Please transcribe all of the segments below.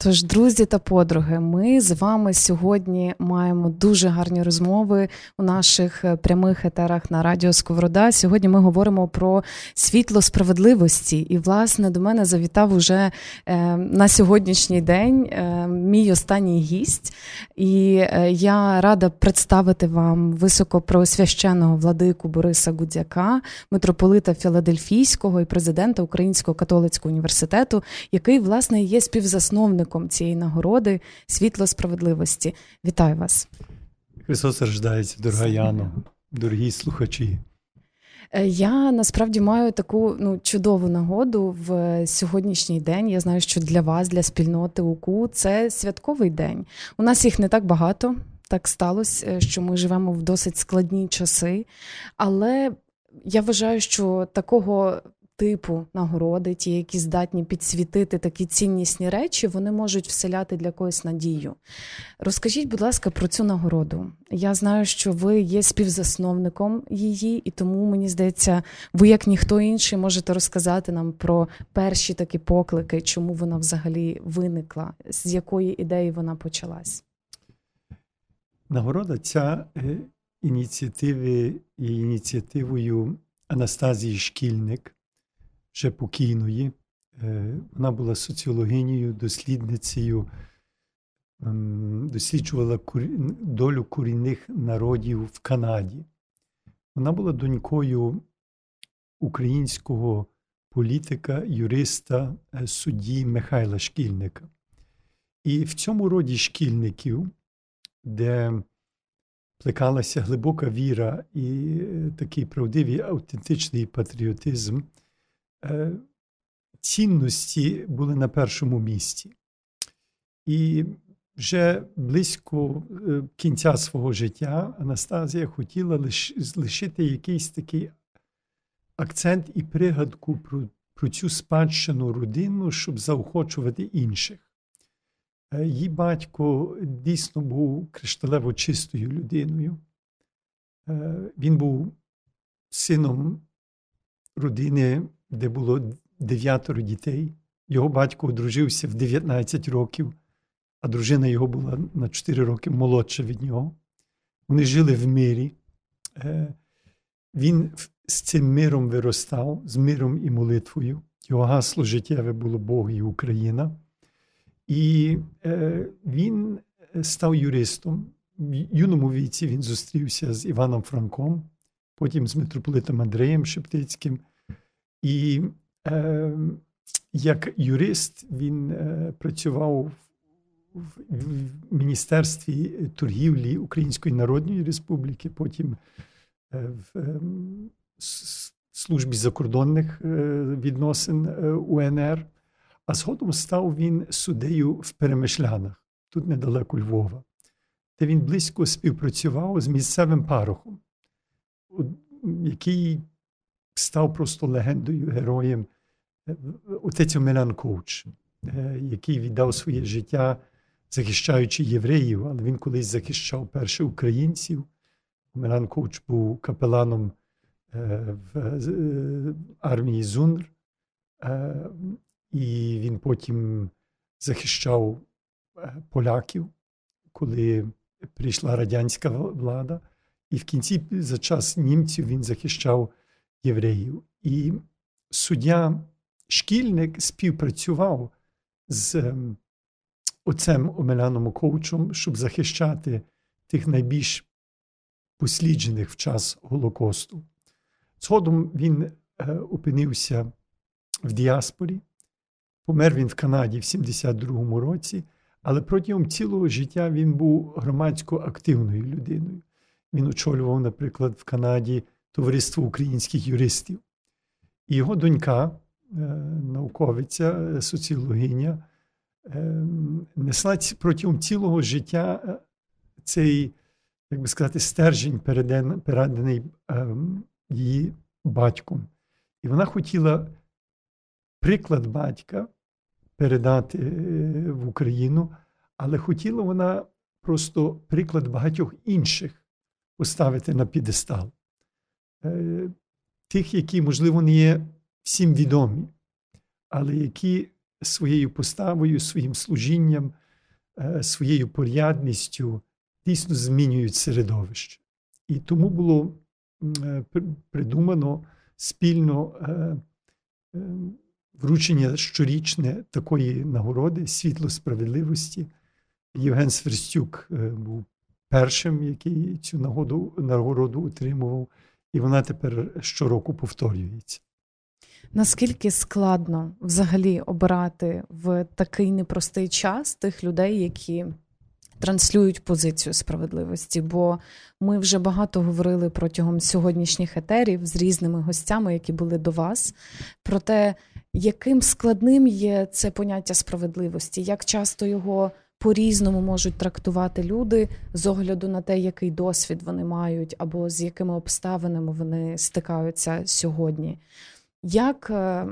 Тож, друзі та подруги, ми з вами сьогодні маємо дуже гарні розмови у наших е, прямих етерах на Радіо Сковорода. Сьогодні ми говоримо про світло справедливості. І, власне, до мене завітав уже е, на сьогоднішній день е, мій останній гість. І я рада представити вам високопросвященого владику Бориса Гудзяка, митрополита Філадельфійського і президента Українського католицького університету, який, власне, є співзасновником засновником цієї нагороди світло справедливості. Вітаю вас. Христос рождається, дорога Яно, дорогі слухачі. Е, я насправді маю таку ну чудову нагоду в сьогоднішній день. Я знаю, що для вас, для спільноти УКУ, це святковий день. У нас їх не так багато. Так сталося, е, що ми живемо в досить складні часи, але я вважаю, що такого типу нагороди, ті, які здатні підсвітити такі ціннісні речі, вони можуть вселяти для когось надію. Розкажіть, будь ласка, про цю нагороду. Я знаю, що ви є співзасновником її, і тому мені здається, ви, як ніхто інший, можете розказати нам про перші такі поклики, чому вона взагалі виникла, з якої ідеї вона почалась. Нагорода ця е, ініціативи і ініціативою Анастазії Шкільник вже покійної. Е, вона була соціологинею, дослідницею, ем, досліджувала долю корінних народів в Канаді. Вона була донькою українського політика, юриста, е, судді Михайла Шкільника. І в цьому роді шкільників, де плекалася глибока віра і е, такий правдивий автентичний патріотизм. Е, цінності були на першому місці. І вже близько е, кінця свого життя Анастазія хотіла лишити якийсь такий акцент і пригадку про, про цю спадщину родину, щоб заохочувати інших. Е, її батько дійсно був кришталево чистою людиною. Він був сином родини де було дев'ятеро дітей. Його батько одружився в 19 років, а дружина його була на 4 роки молодша від нього. Вони жили в мирі. Е, він з цим миром виростав, з миром і молитвою. Його гасло життєве було Бог і Україна. І е, він став юристом. В юному віці він зустрівся з Іваном Франком, потім з митрополитом Андреєм Шептицьким. І е, як юрист він е, працював в, в Міністерстві торгівлі Української Народної Республіки, потім е, в е, службі закордонних е, відносин е, УНР, а згодом став він суддею в Перемишлянах, тут недалеко Львова, де він близько співпрацював з місцевим парохом, який став просто легендою, героєм е, отець Омелян Коуч, е, який віддав своє життя, захищаючи євреїв, але він колись захищав перше українців. Омелян Коуч був капеланом е, в армії Зунр, і він потім захищав поляків, коли прийшла радянська влада. І в кінці за час німців він захищав євреїв. І суддя шкільник співпрацював з ем, отцем Омеляном Коучем, щоб захищати тих найбільш посліджених в час Голокосту. Згодом він е, опинився в діаспорі, помер він в Канаді в 72-му році, але протягом цілого життя він був громадсько активною людиною. Він очолював, наприклад, в Канаді Товариство українських юристів. Його донька, е, науковиця, е, соціологиня, е, несла протягом цілого життя цей, як би сказати, стержень, переданий її батьком. І вона хотіла приклад батька передати в Україну, але хотіла вона просто приклад багатьох інших поставити на підестал. Е, тих, які, можливо, не є всім відомі, але які своєю поставою, своїм служінням, своєю порядністю дійсно змінюють середовище. І тому було придумано спільно вручення щорічне такої нагороди світло справедливості. Євген Сверстюк був першим, який цю нагоду, нагороду отримував, і вона тепер щороку повторюється. Наскільки складно взагалі обирати в такий непростий час тих людей, які транслюють позицію справедливості? Бо ми вже багато говорили протягом сьогоднішніх етерів з різними гостями, які були до вас, про те, яким складним є це поняття справедливості, як часто його по-різному можуть трактувати люди з огляду на те, який досвід вони мають, або з якими обставинами вони стикаються сьогодні. Як е,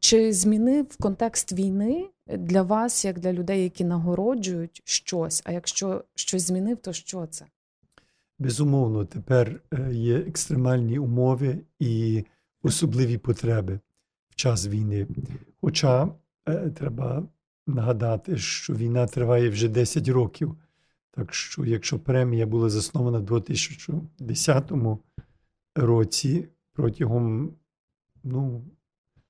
чи змінив контекст війни для вас, як для людей, які нагороджують щось? А якщо щось змінив, то що це? Безумовно, тепер е, є екстремальні умови і особливі потреби в час війни. Хоча е, треба нагадати, що війна триває вже 10 років. Так що, якщо премія була заснована в 2010 році, протягом ну,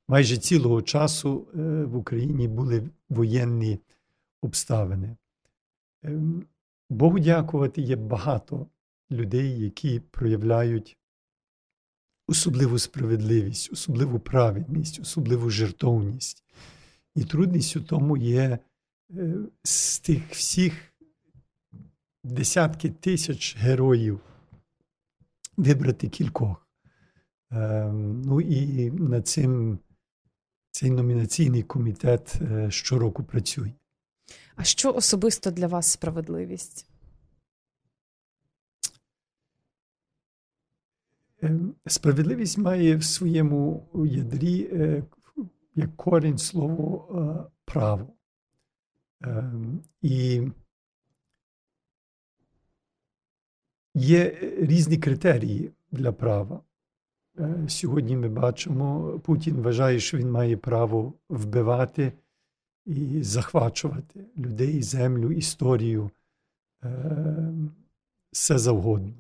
майже цілого часу е, в Україні були воєнні обставини. Ем, Богу дякувати, є багато людей, які проявляють особливу справедливість, особливу праведність, особливу жертовність. І трудність у тому є е, з тих всіх десятки тисяч героїв вибрати кількох. Ем, ну і над цим цей номінаційний комітет е, щороку працює. А що особисто для вас справедливість? Ем, справедливість має в своєму ядрі е, як корінь слово е, право. Ем, і є різні критерії для права. Е, сьогодні ми бачимо, Путін вважає, що він має право вбивати і захвачувати людей, землю, історію, ем, все завгодно.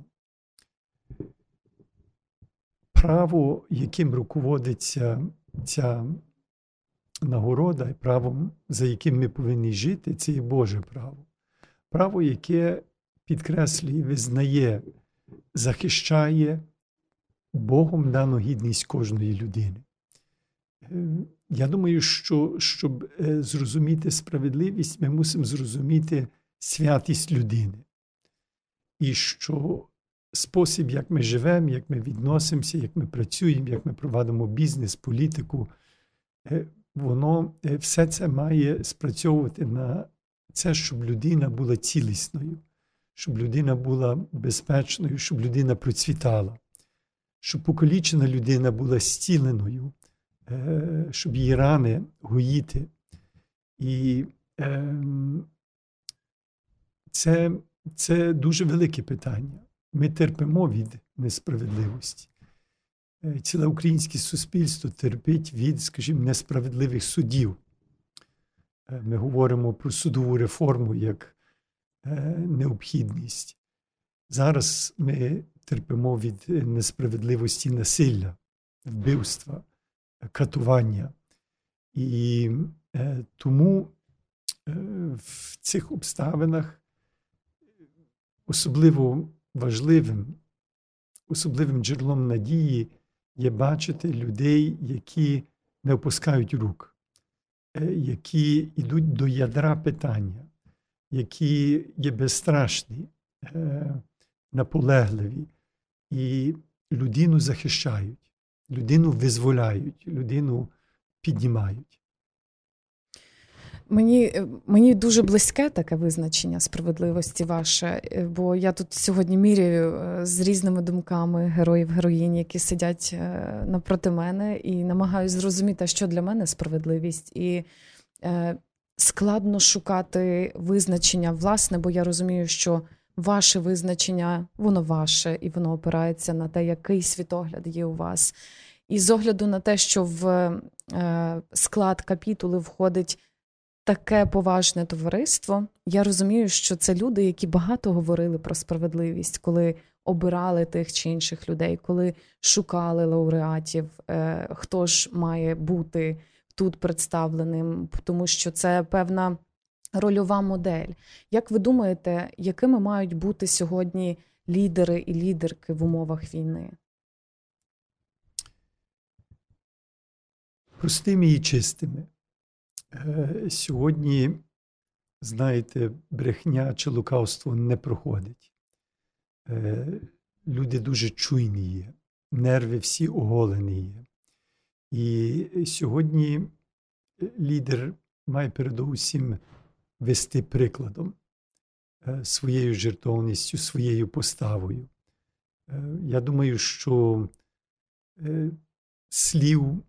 Право, яким руководиться ця нагорода і правом, за яким ми повинні жити, це є Боже право. Право, яке підкреслює, визнає, захищає Богом дану гідність кожної людини. Е, я думаю, що щоб е, зрозуміти справедливість, ми мусимо зрозуміти святість людини. І що спосіб, як ми живемо, як ми відносимося, як ми працюємо, як ми проводимо бізнес, політику, е, воно е, все це має спрацьовувати на це, щоб людина була цілісною, щоб людина була безпечною, щоб людина процвітала, щоб покалічена людина була зціленою, е, щоб її рани гоїти. І ем, це, це дуже велике питання. Ми терпимо від несправедливості. Е, ціле українське суспільство терпить від, скажімо, несправедливих судів. Е, ми говоримо про судову реформу як е, необхідність. Зараз ми терпимо від несправедливості насилля, вбивства, катування. І тому в цих обставинах особливо важливим, особливим джерелом надії є бачити людей, які не опускають рук, е, які йдуть до ядра питання, які є безстрашні, е, наполегливі і людину захищають, людину визволяють, людину піднімають. Мені е, мені дуже близьке таке визначення справедливості ваше, е, бо я тут сьогодні міряю е, з різними думками героїв, героїнь, які сидять напроти мене, і намагаюся зрозуміти, що для мене справедливість. І складно шукати визначення, власне, бо я розумію, що ваше визначення, воно ваше, і воно опирається на те, який світогляд є у вас. І з огляду на те, що в склад капітули входить таке поважне товариство, я розумію, що це люди, які багато говорили про справедливість, коли обирали тих чи інших людей, коли шукали лауреатів, е, хто ж має бути тут представленим, тому що це певна рольова модель. Як ви думаєте, якими мають бути сьогодні лідери і лідерки в умовах війни? Простими і чистими. Е, сьогодні, знаєте, брехня чи лукавство не проходить. Е, люди дуже чуйні є, нерви всі оголені є. І сьогодні лідер має передусім вести прикладом е, своєю жертовністю, своєю поставою. Я думаю, що слів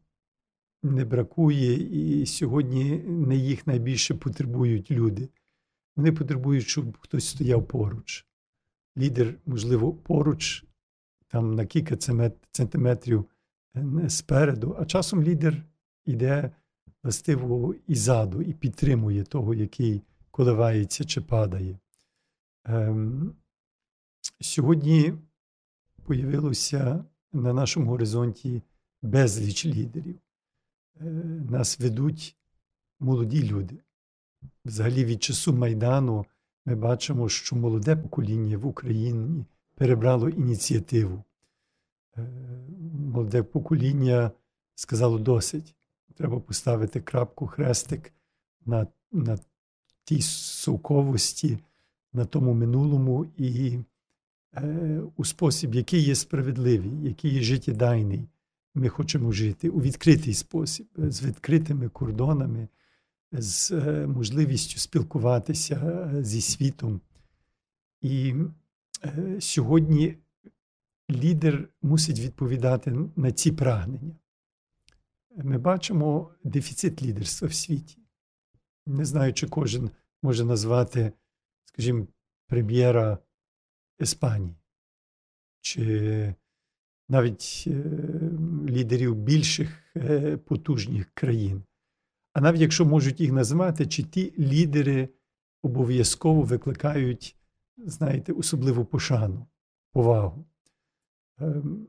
не бракує, і сьогодні не їх найбільше потребують люди. Вони потребують, щоб хтось стояв поруч. Лідер, можливо, поруч, там на кілька сантиметрів е, спереду, а часом лідер йде властиво і ззаду, і підтримує того, який коливається чи падає. Ем, Сьогодні появилося на нашому горизонті безліч лідерів. Е, нас ведуть молоді люди. Взагалі, від часу Майдану ми бачимо, що молоде покоління в Україні перебрало ініціативу. Е, молоде покоління сказало досить. Треба поставити крапку, хрестик на на тій совковості, на тому минулому і е, у спосіб, який є справедливий, який є життєдайний ми хочемо жити у відкритий спосіб, з відкритими кордонами, з е, можливістю спілкуватися е, зі світом. І е, сьогодні лідер мусить відповідати на ці прагнення. Ми бачимо дефіцит лідерства в світі. Не знаю, чи кожен може назвати, скажімо, прем'єра Іспанії чи навіть е, лідерів більших е, потужних країн. А навіть якщо можуть їх назвати, чи ті лідери обов'язково викликають, знаєте, особливу пошану, повагу. Ем,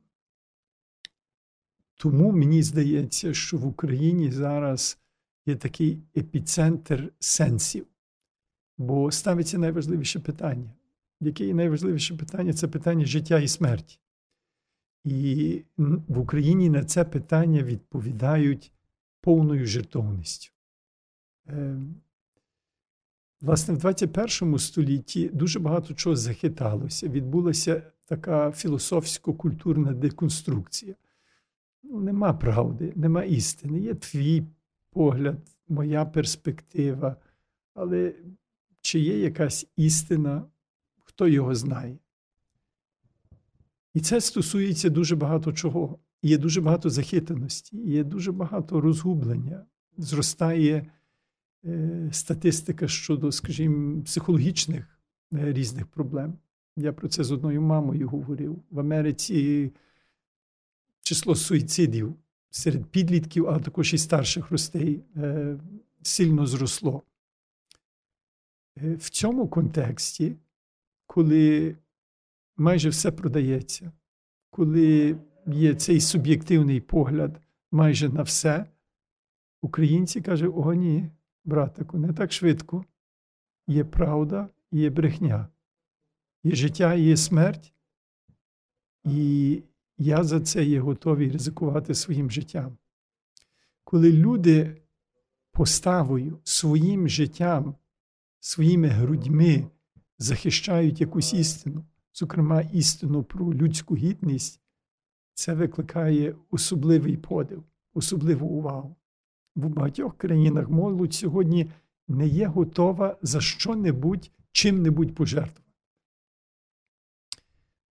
тому мені здається, що в Україні зараз є такий епіцентр сенсів, бо ставиться найважливіше питання. Яке найважливіше питання це питання життя і смерті. І в Україні на це питання відповідають повною жертовністю. Ем, власне, в 21 столітті дуже багато чого захиталося. Відбулася така філософсько-культурна деконструкція. Ну, Нема правди, нема істини. Є твій погляд, моя перспектива. Але чи є якась істина, хто його знає? І це стосується дуже багато чого. Є дуже багато захитаності, є дуже багато розгублення. Зростає е, статистика щодо, скажімо, психологічних е, різних проблем. Я про це з одною мамою говорив. В Америці число суїцидів серед підлітків, а також і старших ростей е, сильно зросло. Е, в цьому контексті, коли майже все продається. Коли є цей суб'єктивний погляд майже на все, українці кажуть: о, ні, братику, не так швидко. Є правда, є брехня, є життя, є смерть, і я за це є готовий ризикувати своїм життям. Коли люди поставою, своїм життям, своїми грудьми захищають якусь істину, зокрема істину про людську гідність, це викликає особливий подив, особливу увагу. В багатьох країнах молодь сьогодні не є готова за що-небудь чим-небудь пожертвувати.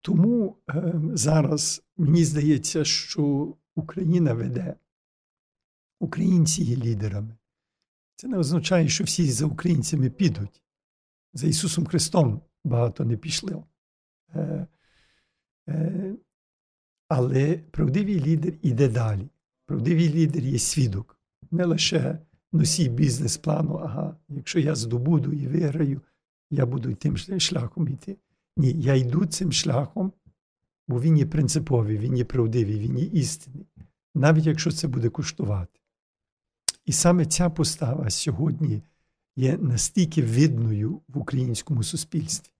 Тому е, зараз мені здається, що Україна веде, українці є лідерами. Це не означає, що всі за українцями підуть. За Ісусом Христом багато не пішли. Е, е, Але правдивий лідер іде далі. Правдивий лідер є свідок, не лише носій бізнес-плану, ага, якщо я здобуду і виграю, я буду тим шляхом йти. Ні, я йду цим шляхом, бо він є принциповий, він є правдивий, він є істинний, навіть якщо це буде коштувати. І саме ця постава сьогодні є настільки видною в українському суспільстві.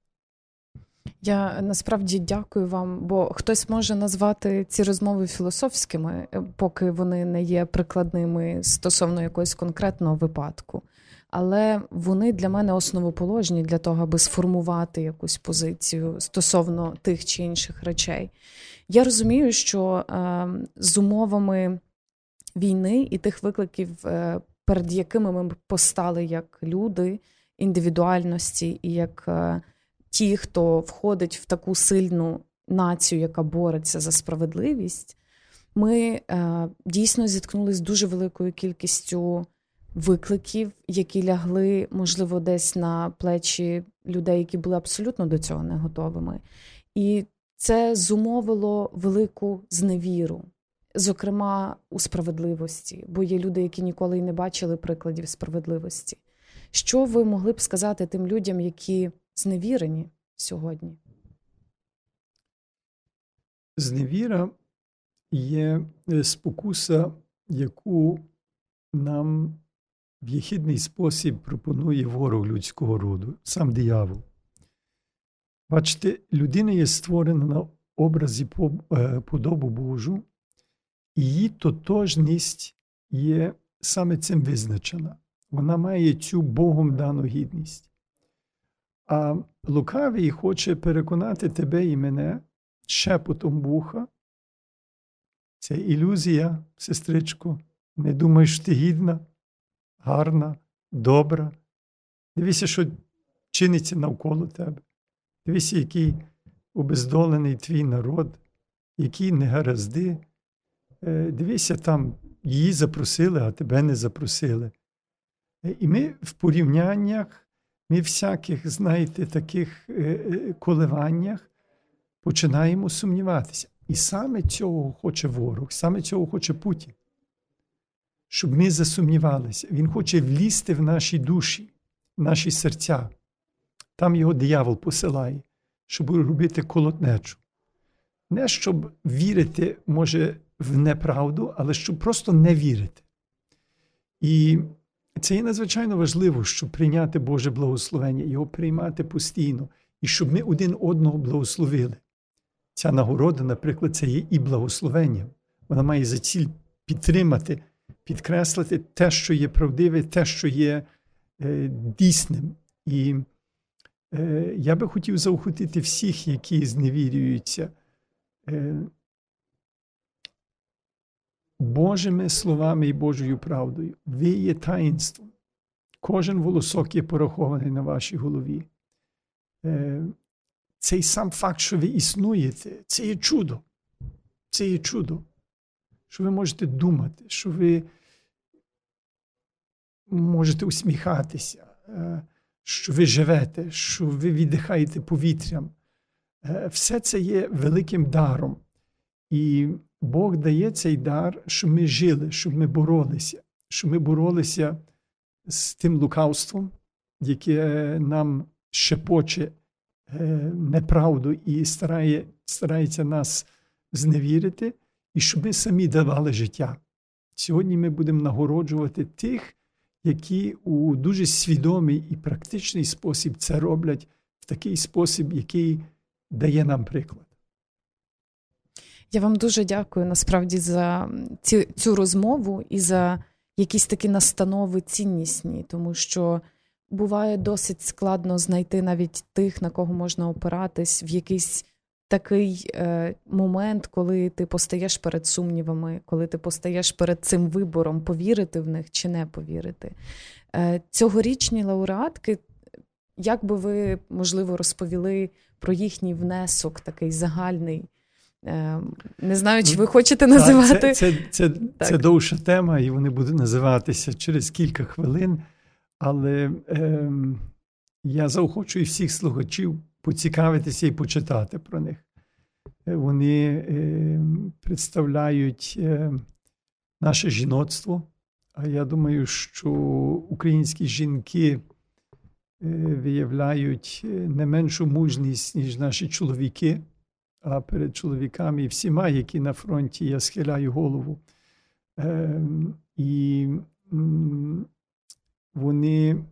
Я насправді дякую вам, бо хтось може назвати ці розмови філософськими, е, поки вони не є прикладними стосовно якогось конкретного випадку. Але вони для мене основоположні для того, аби сформувати якусь позицію стосовно тих чи інших речей. Я розумію, що е, з умовами війни і тих викликів, е, перед якими ми постали як люди, індивідуальності і як. Ті, хто входить в таку сильну націю, яка бореться за справедливість, ми е, дійсно зіткнулися з дуже великою кількістю викликів, які лягли, можливо, десь на плечі людей, які були абсолютно до цього не готовими. І це зумовило велику зневіру. Зокрема, у справедливості, бо є люди, які ніколи й не бачили прикладів справедливості. Що ви могли б сказати тим людям, які зневірені сьогодні? Зневіра є е, спокуса, яку нам в єхідний спосіб пропонує ворог людського роду, сам диявол. Бачите, людина є створена на образі е, подобу Божу, і її тотожність є саме цим визначена. Вона має цю Богом дану гідність. А лукавий хоче переконати тебе і мене шепотом вуха. Це ілюзія, сестричко. Не думаєш, ти гідна, гарна, добра. Дивися, що чиниться навколо тебе. Дивися, який обездолений твій народ, які негаразди. Е, дивися, там її запросили, а тебе не запросили. Е, і ми в порівняннях ми всяких, знаєте, таких е, е, коливаннях починаємо сумніватися. І саме цього хоче ворог, саме цього хоче Путін. Щоб ми засумнівалися. Він хоче влізти в наші душі, в наші серця. Там його диявол посилає, щоб робити колотнечу. Не щоб вірити, може, в неправду, але щоб просто не вірити. І це є надзвичайно важливо, щоб прийняти Боже благословення, його приймати постійно, і щоб ми один одного благословили. Ця нагорода, наприклад, це є і благословення. Вона має за ціль підтримати, підкреслити те, що є правдиве, те, що є е, дійсним. І е, я би хотів заохотити всіх, які зневірюються. Е, Божими словами і Божою правдою. Ви є таїнством. Кожен волосок є порахований на вашій голові. Е, цей сам факт, що ви існуєте, це є чудо. Це є чудо. Що ви можете думати, що ви можете усміхатися, е, що ви живете, що ви віддихаєте повітрям. Е, все це є великим даром. І Бог дає цей дар, щоб ми жили, щоб ми боролися, щоб ми боролися з тим лукавством, яке нам шепоче е, неправду і старає, старається нас зневірити, і щоб ми самі давали життя. Сьогодні ми будемо нагороджувати тих, які у дуже свідомий і практичний спосіб це роблять в такий спосіб, який дає нам приклад. Я вам дуже дякую насправді за цю, цю розмову і за якісь такі настанови ціннісні, тому що буває досить складно знайти навіть тих, на кого можна опиратись в якийсь такий е, момент, коли ти постаєш перед сумнівами, коли ти постаєш перед цим вибором, повірити в них чи не повірити. Е, Цьогорічні лауреатки, як би ви можливо розповіли про їхній внесок, такий загальний. Ем, не знаю, чи ви хочете називати. Це це, це, це довша тема, і вони будуть називатися через кілька хвилин. Але е, я заохочую всіх слухачів поцікавитися і почитати про них. вони представляють наше жіноцтво. А я думаю, що українські жінки виявляють не меншу мужність, ніж наші чоловіки. А перед чоловіками і всіма, які на фронті, я схиляю голову. І вони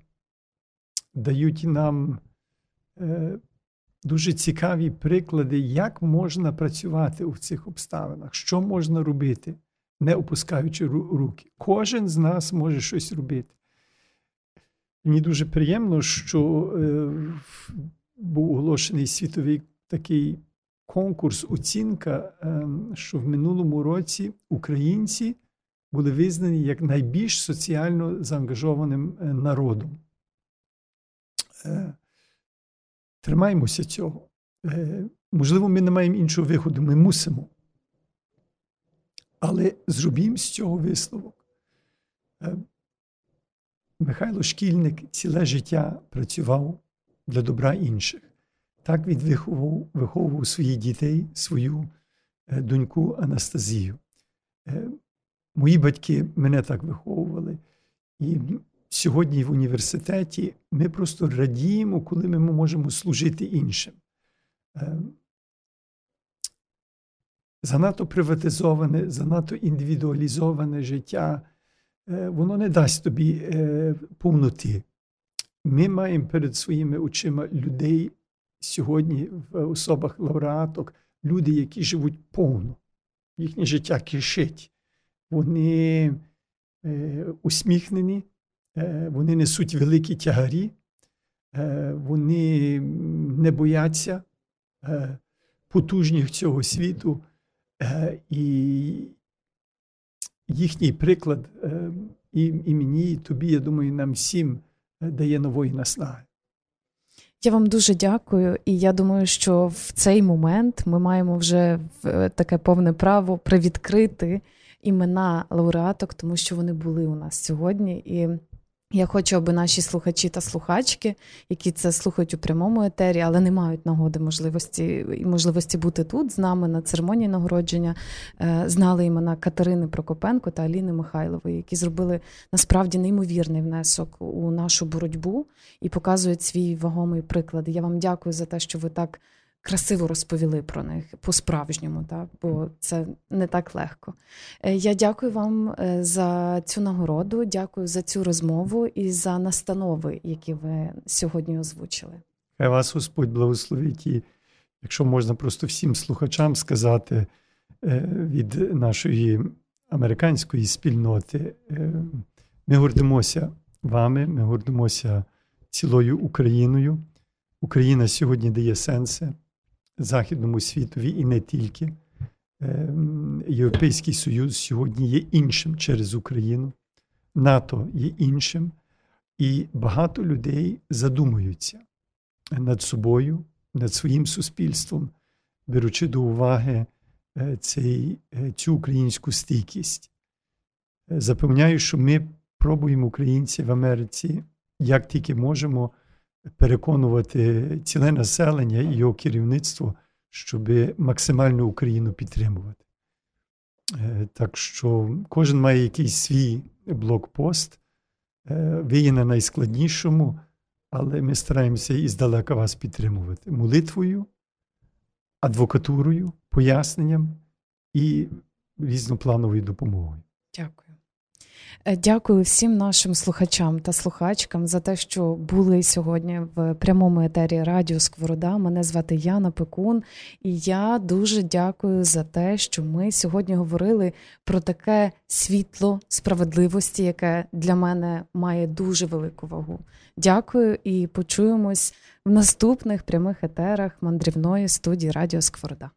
дають нам е, дуже цікаві приклади, як можна працювати у цих обставинах, що можна робити, не опускаючи руки. Кожен з нас може щось робити. Мені дуже приємно, що е, був оголошений світовий такий конкурс, оцінка, е, що в минулому році українці були визнані як найбільш соціально заангажованим е, народом. Е, тримаємося цього. Е, можливо, ми не маємо іншого виходу, ми мусимо. Але зробімо з цього висновок. Михайло Шкільник ціле життя працював для добра інших. Так він виховував, виховував своїх дітей, свою доньку Анастазію. Мої батьки мене так виховували. І сьогодні в університеті ми просто радіємо, коли ми можемо служити іншим. Е, занадто приватизоване, занадто індивідуалізоване життя, е, воно не дасть тобі е, повноти. Ми маємо перед своїми очима людей сьогодні в особах лауреаток, люди, які живуть повно, їхнє життя кишить вони е, усміхнені, е, вони несуть великі тягарі, е, вони не бояться потужніх цього світу, і їхній приклад і, і мені, і тобі, я думаю, нам всім дає нової наснаги. Я вам дуже дякую, і я думаю, що в цей момент ми маємо вже таке повне право привідкрити імена лауреаток, тому що вони були у нас сьогодні. І я хочу, аби наші слухачі та слухачки, які це слухають у прямому етері, але не мають нагоди можливості і можливості бути тут з нами на церемонії нагородження, е, знали імена Катерини Прокопенко та Аліни Михайлової, які зробили насправді неймовірний внесок у нашу боротьбу і показують свій вагомий приклад. Я вам дякую за те, що ви так красиво розповіли про них по-справжньому, так? бо це не так легко. Е, я дякую вам е, за цю нагороду, дякую за цю розмову і за настанови, які ви сьогодні озвучили. Хай вас Господь благословить і якщо можна просто всім слухачам сказати е, від нашої американської спільноти, ми гордимося вами, ми гордимося цілою Україною. Україна сьогодні дає сенси західному світові і не тільки. Ем, Європейський Союз сьогодні є іншим через Україну, НАТО є іншим, і багато людей задумуються над собою, над своїм суспільством, беручи до уваги е, цей, е, цю українську стійкість. Е, запевняю, що ми пробуємо українці в Америці, як тільки можемо переконувати ціле населення і його керівництво, щоб максимально Україну підтримувати. Е, так що кожен має якийсь свій блокпост. Е, ви є на найскладнішому, але ми стараємося і здалека вас підтримувати молитвою, адвокатурою, поясненням і різноплановою допомогою. Дякую. Е, дякую всім нашим слухачам та слухачкам за те, що були сьогодні в прямому етері Радіо Скворода. Мене звати Яна Пекун, і я дуже дякую за те, що ми сьогодні говорили про таке світло справедливості, яке для мене має дуже велику вагу. Дякую і почуємось в наступних прямих етерах мандрівної студії Радіо Скворода.